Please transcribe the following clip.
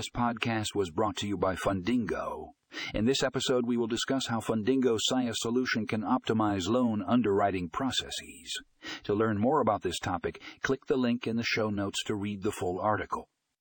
This podcast was brought to you by Fundingo. In this episode, we will discuss how Fundingo SIA solution can optimize loan underwriting processes. To learn more about this topic, click the link in the show notes to read the full article.